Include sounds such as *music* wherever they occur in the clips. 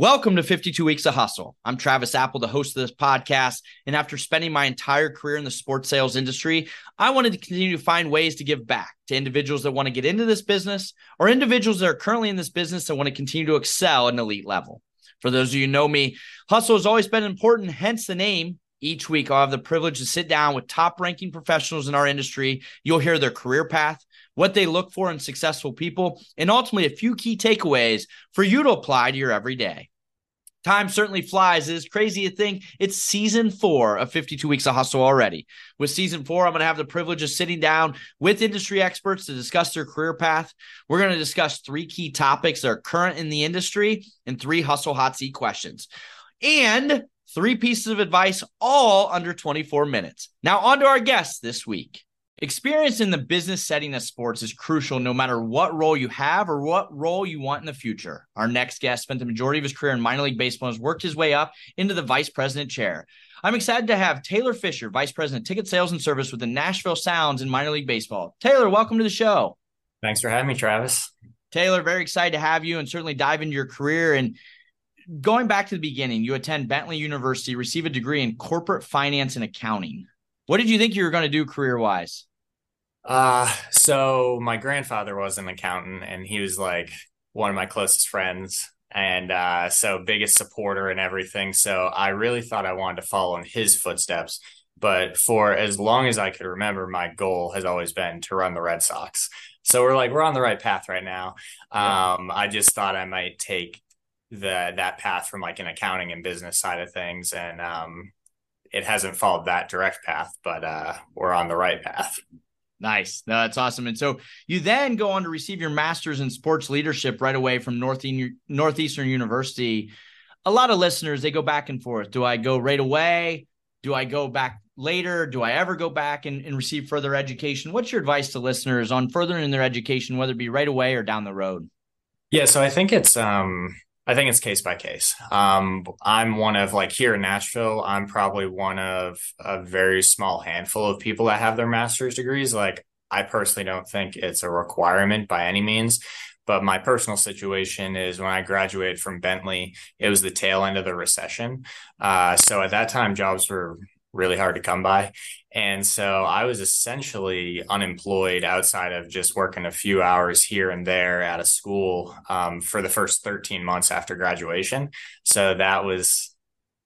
Welcome to 52 Weeks of Hustle. I'm Travis Apel, the host of this podcast. And after spending my entire career in the sports sales industry, I wanted to continue to find ways to give back to individuals that want to get into this business or individuals that are currently in this business that want to continue to excel at an elite level. For those of you who know me, hustle has always been important, hence the name. Each week, I'll have the privilege to sit down with top ranking professionals in our industry. You'll hear their career path, what they look for in successful people, and ultimately a few key takeaways for you to apply to your everyday. Time certainly flies. It is crazy to think it's season four of 52 Weeks of Hustle already. With season four, I'm going to have the privilege of sitting down with industry experts to discuss their career path. We're going to discuss three key topics that are current in the industry and three hustle hot seat questions. And three pieces of advice, all under 24 minutes. Now, on to our guests this week. Experience in the business setting of sports is crucial no matter what role you have or what role you want in the future. Our next guest spent the majority of his career in minor league baseball and has worked his way up into the vice president chair. I'm excited to have Taylor Fisher, vice president ticket sales and service with the Nashville Sounds in minor league baseball. Taylor, welcome to the show. Thanks for having me, Travis. Taylor, very excited to have you and certainly dive into your career. And going back to the beginning, you attend Bentley University, receive a degree in corporate finance and accounting. What did you think you were going to do career wise? Uh, so my grandfather was an accountant and he was like one of my closest friends. And uh, so biggest supporter and everything. So I really thought I wanted to follow in his footsteps. But for as long as I could remember, my goal has always been to run the Red Sox. So we're like, we're on the right path right now. Um, I just thought I might take the that path from like an accounting and business side of things. And um, it hasn't followed that direct path, but uh, we're on the right path. Nice. No, that's awesome. And so you then go on to receive your master's in sports leadership right away from Northeastern University. A lot of listeners, they go back and forth. Do I go right away? Do I go back later? Do I ever go back and, and receive further education? What's your advice to listeners on furthering their education, whether it be right away or down the road? Yeah, so I think it's um I think it's case by case. Um, I'm one of like here in Nashville, I'm probably one of a very small handful of people that have their master's degrees. Like, I personally don't think it's a requirement by any means. But my personal situation is when I graduated from Bentley, it was the tail end of the recession. Uh, so at that time, jobs were really hard to come by. And so I was essentially unemployed outside of just working a few hours here and there at a school um, for the first 13 months after graduation. So that was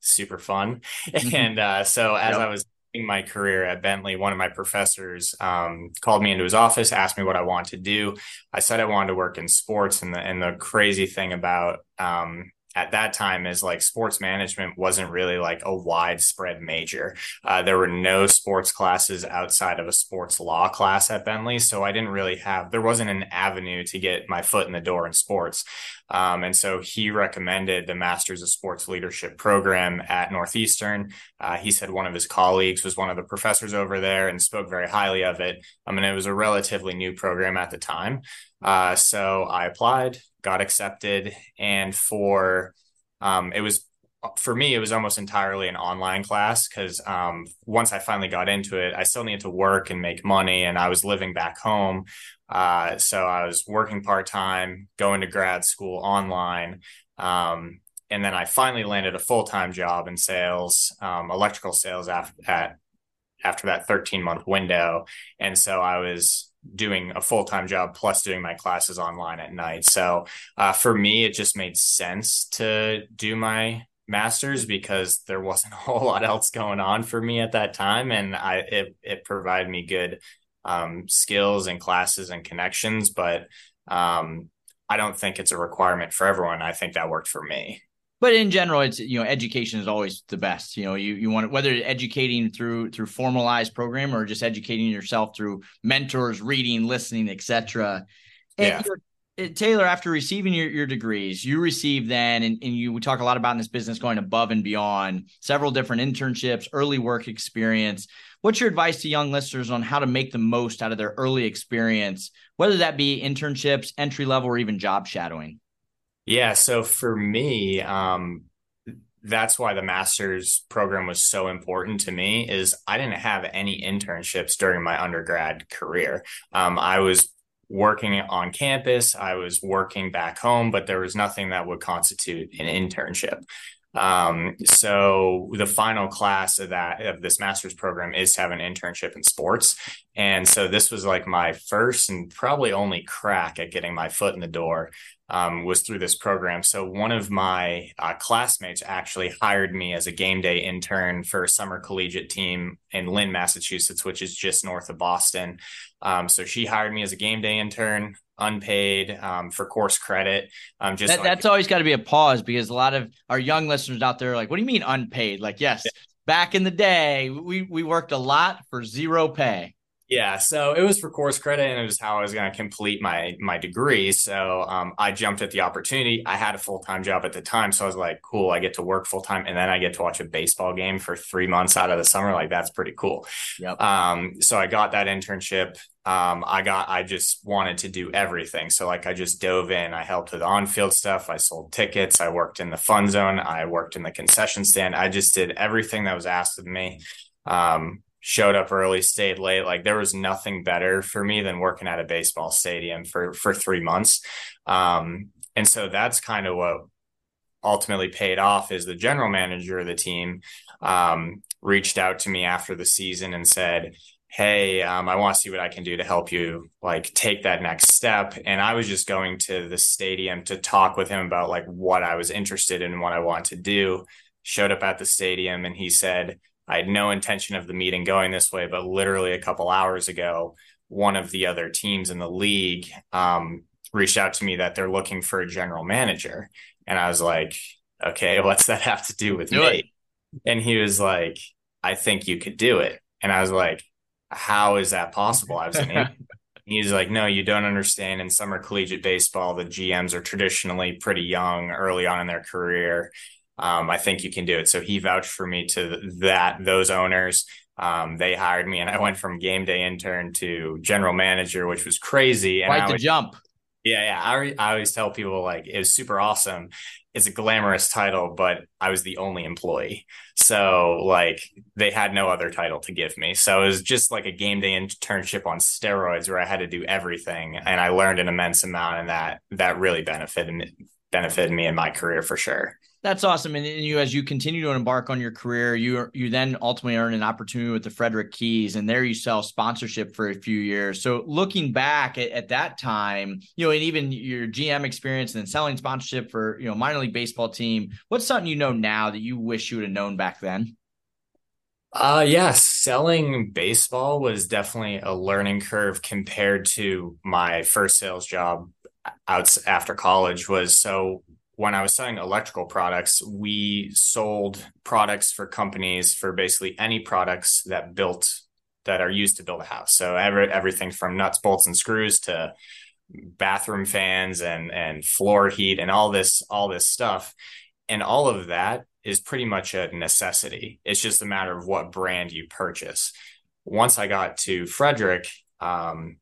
super fun. *laughs* Mm-hmm. And uh, so as yep. I was in my career at Bentley, one of my professors um, called me into his office, asked me what I wanted to do. I said I wanted to work in sports. And the, and the crazy thing about um, at that time is like sports management wasn't really like a widespread major. Uh, there were no sports classes outside of a sports law class at Bentley. So I didn't really have, there wasn't an avenue to get my foot in the door in sports. Um, and so he recommended the Masters of Sports Leadership program at Northeastern. Uh, he said one of his colleagues was one of the professors over there and spoke very highly of it. I mean, it was a relatively new program at the time. Uh, so I applied, got accepted, and for um, it was for me it was almost entirely an online class because um, once I finally got into it, I still needed to work and make money, and I was living back home. Uh, so I was working part time, going to grad school online. Um, and then I finally landed a full time job in sales, um, electrical sales after at after that 13 month window. And so I was doing a full time job plus doing my classes online at night. So uh, for me, it just made sense to do my master's because there wasn't *laughs* a whole lot else going on for me at that time, and I it it provided me good um, skills and classes and connections. But um, I don't think it's a requirement for everyone. I think that worked for me but in general it's you know education is always the best you know you you want whether educating through through formalized program or just educating yourself through mentors reading listening etc yeah. Taylor, after receiving your, your degrees, you received then, and, and you we talk a lot about in this business going above and beyond, several different internships, early work experience. What's your advice to young listeners on how to make the most out of their early experience, whether that be internships, entry level, or even job shadowing? Yeah. So for me, um, that's why the master's program was so important to me is I didn't have any internships during my undergrad career. Um, I was working on campus, I was working back home, but there was nothing that would constitute an internship. Um, so the final class of that of this master's program is to have an internship in sports. And so this was like my first and probably only crack at getting my foot in the door um, was through this program. So one of my uh, classmates actually hired me as a game day intern for a summer collegiate team in Lynn, Massachusetts, which is just north of Boston. Um, so she hired me as a game day intern unpaid um, for course credit. Um, just that, so that's always got to be a pause because a lot of our young listeners out there are like, "What do you mean unpaid?" Like, yes, yeah. back in the day, we we worked a lot for zero pay. Yeah, so it was for course credit, and it was how I was going to complete my my degree. So um, I jumped at the opportunity. I had a full time job at the time, so I was like, "Cool, I get to work full time, and then I get to watch a baseball game for three months out of the summer. Like that's pretty cool." Yep. Um, so I got that internship. Um, I got I just wanted to do everything. So like I just dove in. I helped with on field stuff. I sold tickets. I worked in the fun zone. I worked in the concession stand. I just did everything that was asked of me. Um, showed up early, stayed late. Like there was nothing better for me than working at a baseball stadium for for three months. Um, and so that's kind of what ultimately paid off is the general manager of the team um, reached out to me after the season and said, Hey, um, I want to see what I can do to help you like take that next step. And I was just going to the stadium to talk with him about like what I was interested in what I want to do. Showed up at the stadium and he said, I had no intention of the meeting going this way, but literally a couple hours ago, one of the other teams in the league um, reached out to me that they're looking for a general manager. And I was like, okay, *laughs* what's that have to do with do me? It. And he was like, I think you could do it. And I was like, how is that possible? I was an *laughs* He's like, no, you don't understand. In summer collegiate baseball, the GMs are traditionally pretty young early on in their career um, I think you can do it. So he vouched for me to that those owners. Um, they hired me, and I went from game day intern to general manager, which was crazy. And Quite the jump. Yeah, yeah. I, I always tell people like it was super awesome. It's a glamorous title, but I was the only employee. So like they had no other title to give me. So it was just like a game day internship on steroids where I had to do everything. And I learned an immense amount and that that really benefited benefited me in my career for sure. That's awesome. And you, as you continue to embark on your career, you you then ultimately earn an opportunity with the Frederick Keys, and there you sell sponsorship for a few years. So looking back at, at that time, you know, and even your GM experience and then selling sponsorship for you know minor league baseball team, what's something you know now that you wish you would have known back then? Uh yes, selling baseball was definitely a learning curve compared to my first sales job out after college was so when I was selling electrical products, we sold products for companies for basically any products that built that are used to build a house. So every, everything from nuts, bolts, and screws to bathroom fans and and floor heat and all this all this stuff, and all of that is pretty much a necessity. It's just a matter of what brand you purchase. Once I got to Frederick, um,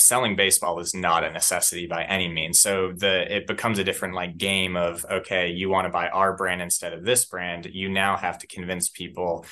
selling baseball is not a necessity by any means. So the it becomes a different like game of okay, you want to buy our brand instead of this brand. You now have to convince people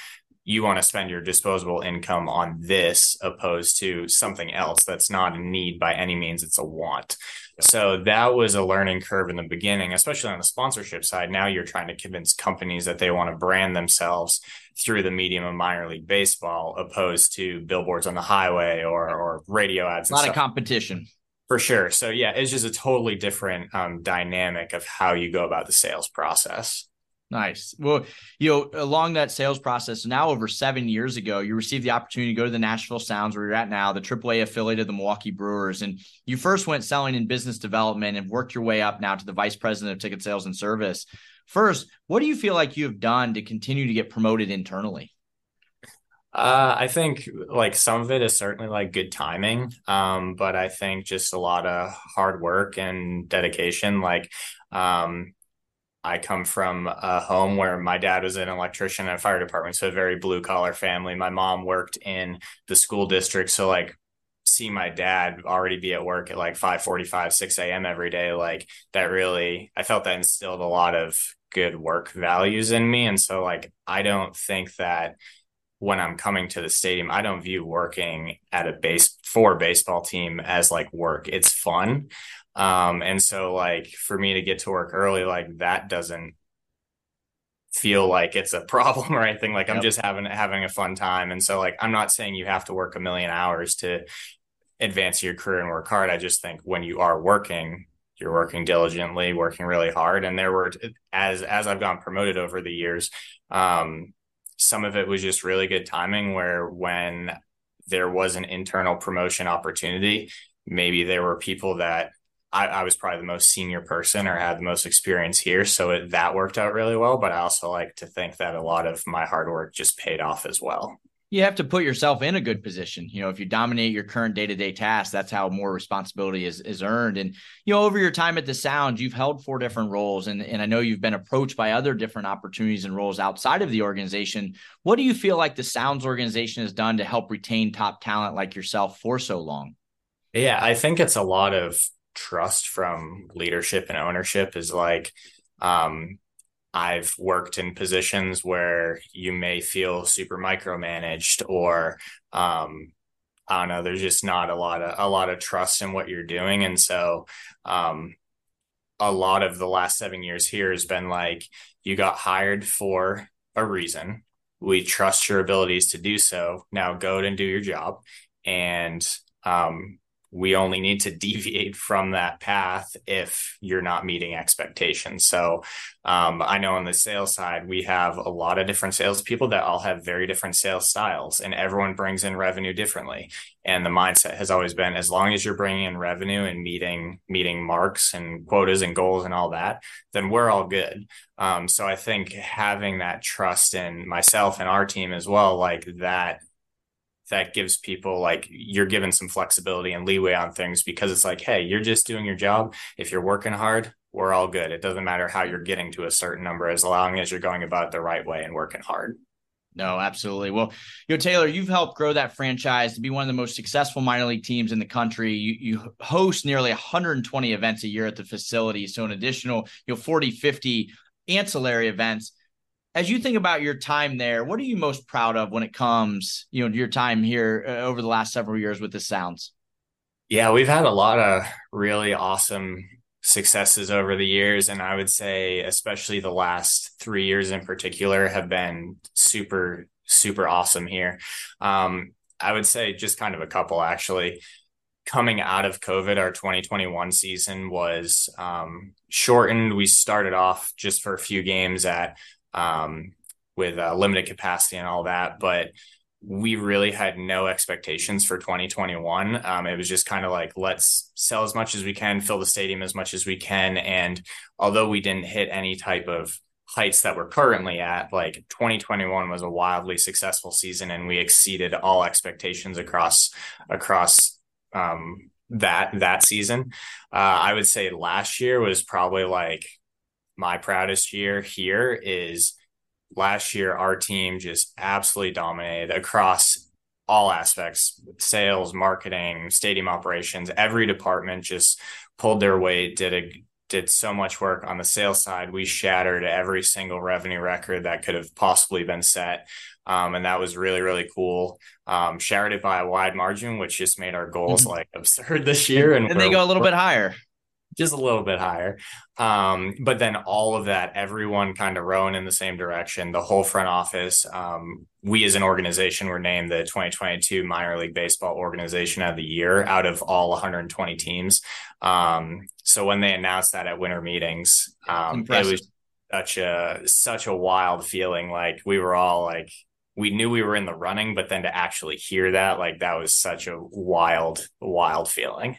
you want to spend your disposable income on this opposed to something else that's not a need by any means it's a want so that was a learning curve in the beginning especially on the sponsorship side now you're trying to convince companies that they want to brand themselves through the medium of minor league baseball opposed to billboards on the highway or or radio ads a lot of competition. For sure. So yeah it's just a totally different um, dynamic of how you go about the sales process Nice. Well, you know, along that sales process, now over seven years ago, you received the opportunity to go to the Nashville Sounds, where you're at now, the AAA affiliate of the Milwaukee Brewers. And you first went selling in business development and worked your way up now to the vice president of ticket sales and service. First, what do you feel like you have done to continue to get promoted internally? Uh, I think like some of it is certainly like good timing, um, but I think just a lot of hard work and dedication. Like, um, I come from a home where my dad was an electrician in a fire department, so a very blue collar family. My mom worked in the school district, so like see my dad already be at work at like 5 45 6 a.m every day like that really i felt that instilled a lot of good work values in me and so like i don't think that when I'm coming to the stadium, I don't view working at a base for a baseball team as like work. It's fun. Um, and so like for me to get to work early, like that doesn't feel like it's a *laughs* problem or anything. Like yep. I'm just having having a fun time. And so like I'm not saying you have to work a million hours to advance your career and work hard. I just think when you are working, you're working diligently, working really hard. And there were as as I've gotten promoted over the years, um, some of it was just really good timing where when there was an internal promotion opportunity, maybe there were people that I, I was probably the most senior person or had the most experience here. So it, that worked out really well. But I also like to think that a lot of my hard work just paid off as well you have to put yourself in a good position. You know, if you dominate your current day to day tasks, that's how more responsibility is is earned. And you know, over your time at the Sound, you've held four different roles, and and I know you've been approached by other different opportunities and roles outside of the organization. What do you feel like the Sounds organization has done to help retain top talent like yourself for so long? Yeah, I think it's a lot of trust from leadership and ownership. Is like um, I've worked in positions where you may feel super micromanaged or um, I don't know, there's just not a lot of a lot of trust in what you're doing. And so um, a lot of the last seven years here has been like you got hired for a reason. We trust your abilities to do so. Now go and do your job. And um, we only need to *laughs* deviate from that path if you're not meeting expectations. So um, I know on the sales side, we have a lot of different salespeople that all have very different sales styles, and everyone brings in revenue differently. And the mindset has always been as long as you're bringing in revenue and meeting meeting marks and quotas and goals and all that, then we're all good. Um, so I think having that trust in myself and our team as well, like that that gives people like you're given some flexibility and leeway on things because it's like, hey, you're just doing your job. If you're working hard, we're all good. It doesn't matter how you're getting to a certain number as long as you're going about it the right way and working hard. No, absolutely. Well, you know, Taylor, you've helped grow that franchise to be one of the most successful minor league teams in the country. You, you host nearly 120 events a year at the facility. So an additional, you know, 40, 50 ancillary events as you think about your time there, what are you most proud of when it comes, you know, to your time here uh, over the last several years with the Sounds? Yeah, we've had a lot of really awesome successes over the years, and I would say, especially the last three years in particular, have been super, super awesome here. Um, I would say just kind of a couple actually. Coming out of COVID, our 2021 season was um, shortened. We started off just for a few games at um, with uh, limited capacity and all that. But we really had no expectations for 2021. Um, it was just kind of like, let's sell as much as we can, fill the stadium as much as we can. And although we didn't hit any type of heights that we're currently at, like 2021 was a wildly successful season and we exceeded all expectations across, across, um, that, that season. Uh, I would say last year was probably like my proudest year here is last year our team just absolutely dominated across all aspects sales marketing stadium operations every department just pulled their weight did a did so much work on the sales side. We shattered every single revenue record that could have possibly been set. Um, and that was really really cool. Um, shattered it by a wide margin which just made our goals mm-hmm. like absurd this year and, and they go a little bit higher just a little bit higher. Um, but then all of that, everyone kind of rowing in the same direction, the whole front office. Um, we as an organization were named the 2022 minor league baseball organization of the year out of all 120 teams. Um, so when they announced that at winter meetings, um, it was such a, such a wild feeling. Like we were all like, we knew we were in the running, but then to actually hear that, like that was such a wild, wild feeling.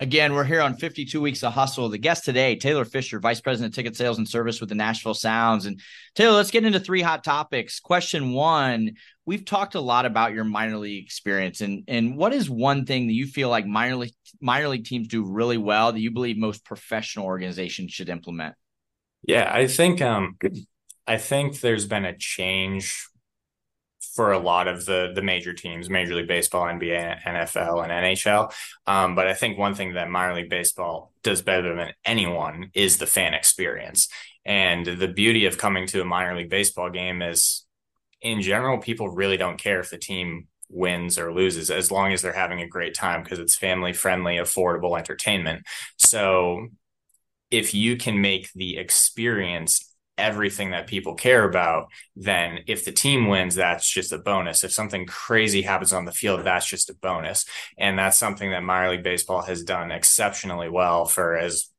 Again, we're here on 52 Weeks of Hustle. The guest today, Taylor Fisher, Vice President of Ticket Sales and Service with the Nashville Sounds. And Taylor, let's get into three hot topics. Question one We've talked a lot about your minor league experience, and and what is one thing that you feel like minor league minor league teams do really well that you believe most professional organizations should implement? Yeah, I think um, I think there's been a change for a lot of the the major teams, Major League Baseball, NBA, NFL, and NHL. Um, but I think one thing that minor league baseball does better than anyone is the fan experience. And the beauty of coming to a minor league baseball game is, in general, people really don't care if the team wins or loses as long as they're having a great time because it's family friendly, affordable entertainment. So if you can make the experience everything that people care about, then if the team wins, that's just a bonus. If something crazy happens on the field, that's just a bonus. And that's something that minor league baseball has done exceptionally well for as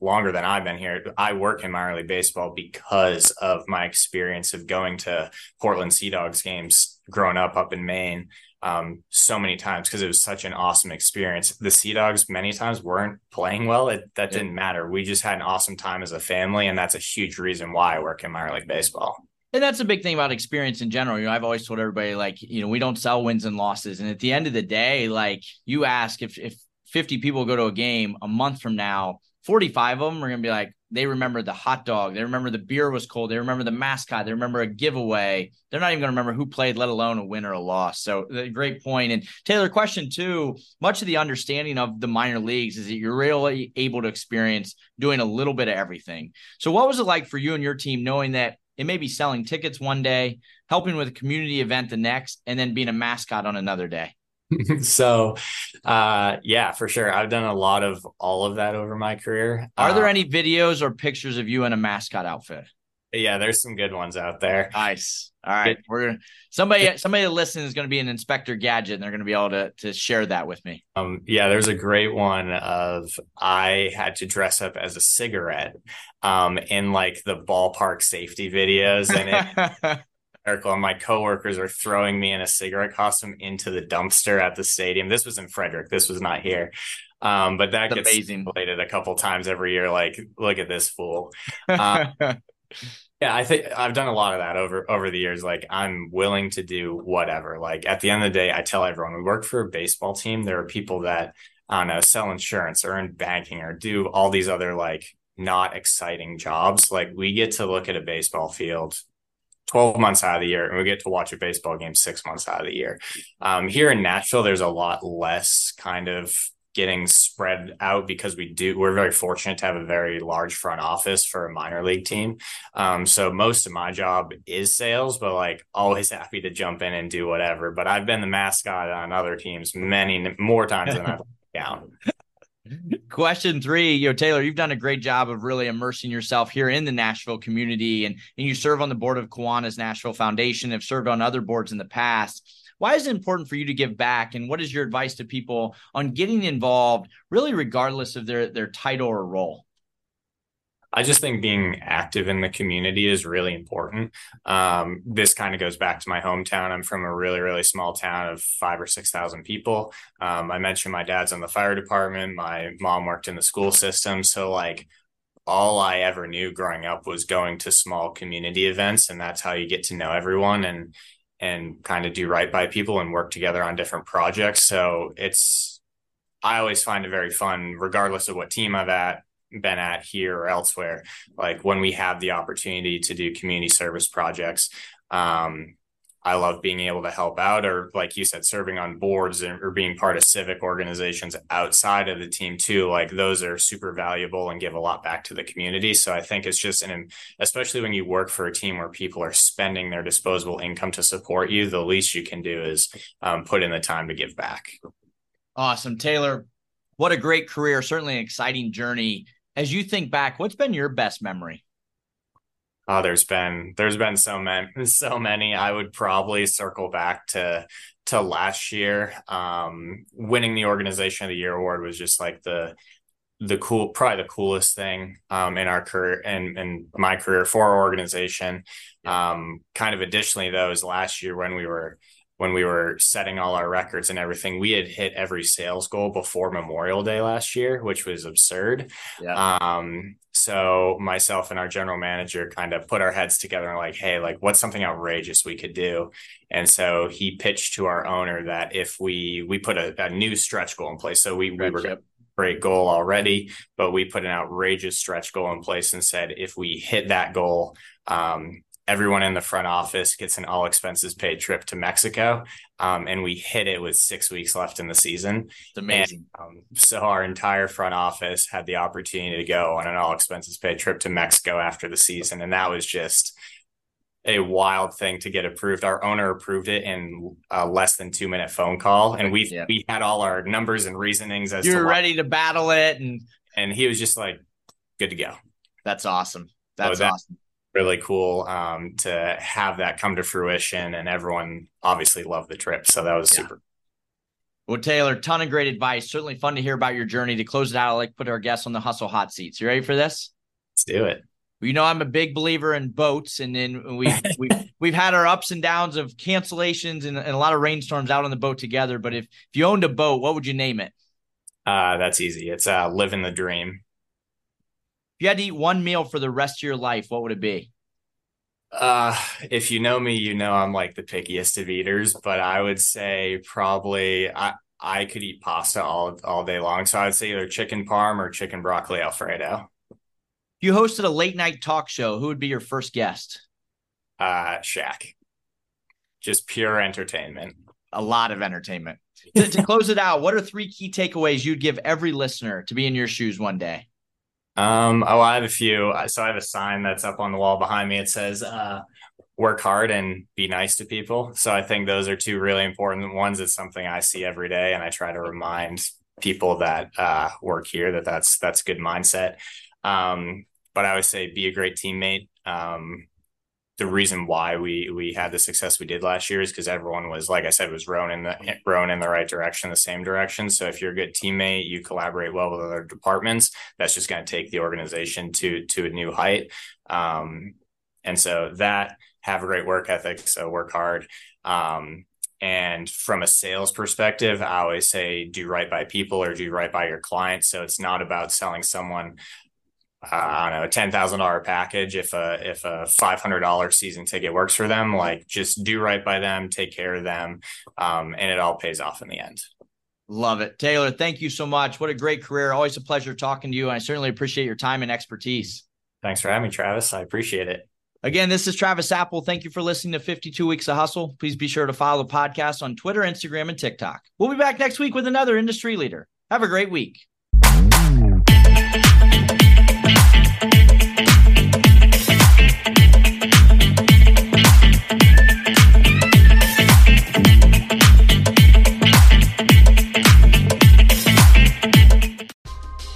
longer than I've been here. I work in minor league baseball because of my experience of going to Portland Sea Dogs games growing up up in Maine um, so many times because it was such an awesome experience. The Sea Dogs many times weren't playing well. It, that yeah. didn't matter. We just had an awesome time as a family, and that's a huge reason why I work in minor league baseball. And that's a big thing about experience in general. You know, I've always told everybody like, you know, we don't sell wins and losses. And at the end of the day, like you ask if if 50 people go to a game a month from now, 45 of them are going to be like, they remember the hot dog. They remember the beer was cold. They remember the mascot. They remember a giveaway. They're not even going to remember who played, let alone a win or a loss. So, the great point. And Taylor, question two much of the understanding of the minor leagues is that you're really able to experience doing a little bit of everything. So, what was it like for you and your team knowing that it may be selling tickets one day, helping with a community event the next, and then being a mascot on another day? *laughs* so uh yeah for sure. I've done a lot of all of that over my career. Are there uh, any videos or pictures of you in a mascot outfit? Yeah there's some good ones out there. Nice. All right. Good. we're gonna somebody somebody listening is gonna be an inspector gadget and they're gonna be able to to share that with me. Um yeah there's a great one of i had to dress up as a cigarette um in like the ballpark safety videos and it *laughs* Eric and my coworkers are throwing me in a cigarette costume into the dumpster at the stadium. This was in Frederick. This was not here. Um, but that gets amazing. played a couple times every year. Like, look at this fool. Uh, *laughs* yeah, I think I've done a lot of that over over the years. Like, I'm willing to do whatever. Like, at the end of the day, I tell everyone we work for a baseball team. There are people that I don't know sell insurance or in banking or do all these other like not exciting jobs. Like, we get to look at a baseball field 12 months out of the year and we get to watch a baseball game six months out of the year. Um, here in Nashville, there's a lot less kind of getting spread out because we do we're very fortunate to have a very large front office for a minor league team. Um, so most of my job is sales but like always happy to jump in and do whatever. But i've been the mascot on other teams many more times than i've *laughs* down *laughs* Question three, you know, Taylor, you've done a great job of really immersing yourself here in the Nashville community, and, and you serve on the board of Kiwanis Nashville Foundation, have served on other boards in the past. Why is it important for you to give back, and what is your advice to people on getting involved, really regardless of their their title or role? I just think being active in the community is really important. Um, this kind of goes back to my hometown. I'm from a really, really small town of five or 6,000 people. Um, I mentioned my dad's in the fire department. My mom worked in the school system. So, like, all I ever knew growing up was going to small community events. And that's how you get to know everyone and, and kind of do right by people and work together on different projects. So, it's, I always find it very fun, regardless of what team I'm at been at here or elsewhere like when we have the opportunity to do community service projects um, i love being able to help out or like you said serving on boards or being part of civic organizations outside of the team too like those are super valuable and give a lot back to the community so i think it's just an especially when you work for a team where people are spending their disposable income to support you the least you can do is um, put in the time to give back Awesome. Taylor, what a great career. Certainly an exciting journey. As you think back, what's been your best memory? Oh, there's been there's been so many so many. I would probably circle back to to last year. Um, winning the organization of the year award was just like the the cool probably the coolest thing um, in our career and in my career for our organization. Um, kind of additionally though is last year when we were when we were setting all our records and everything, we had hit every sales goal before Memorial Day last year, which was absurd. Yeah. Um, so myself and our general manager kind of put our heads together and like, hey, like what's something outrageous we could do? And so he pitched to our owner that if we we put a, a new stretch goal in place. So we, we were great goal already, but we put an outrageous stretch goal in place and said if we hit that goal, um, everyone in the front office gets an all expenses paid trip to Mexico. Um, and we hit it with six weeks left in the season. It's amazing. And, um, so our entire front office had the opportunity to go on an all expenses paid trip to Mexico after the season. And that was just a wild thing to get approved. Our owner approved it in a less than two minute phone call. And we yeah. we had all our numbers and reasonings as you were ready to battle it. And and he was just like, good to go. That's awesome. That's so that, awesome really cool um, to have that come to fruition and everyone obviously loved the trip so that was yeah. super. Well taylor ton of great advice. Certainly fun to hear about your journey. To close it out i like put our guests on the hustle hot seats. You ready for this? Let's do it. You know i'm a big believer in boats and then we *laughs* we we've had our ups and downs of cancellations and, and, a lot of rainstorms out on the boat together but if if you owned a boat what would you name it? Uh that's easy. It's uh living the dream you had to eat one meal for the rest of your life, what would it be? Uh, if you know me, you know I'm like the pickiest of eaters, but I would say probably I I could eat pasta all all day long. So I'd say either chicken parm or chicken broccoli alfredo. If you hosted a late night talk show, who would be your first guest? Uh, Shaq. Just pure entertainment. A lot of entertainment. to, to close it out, what are three key takeaways you'd give every listener to be in your shoes one day? Um, oh, I have a few. So I have a sign that's up on the wall behind me. It says, uh, work hard and be nice to people. So I think those are two really important ones. It's something I see every day, and I try to remind people that uh, work here that that's that's good mindset. Um, but I would say be a great teammate. Um, the reason why we we had the success we did last year is because everyone was like I said was rowing in the rowing in the right direction, the same direction. So if you're a good teammate, you collaborate well with other departments. That's just going to take the organization to to a new height. Um, and so that have a great work ethic. So work hard. Um, and from a sales perspective, I always say do right by people or do right by your clients. So it's not about selling someone I don't know, a ten thousand dollar package. If a if a five hundred dollar season ticket works for them, like just do right by them, take care of them, um, and it all pays off in the end. Love it, Taylor. Thank you so much. What a great career. Always a pleasure talking to you. And I certainly appreciate your time and expertise. Thanks for having me, Travis. I appreciate it. Again, this is Travis Apel. Thank you for listening to 52 Weeks of Hustle. Please be sure to follow the podcast on Twitter, Instagram, and TikTok. We'll be back next week with another industry leader. Have a great week.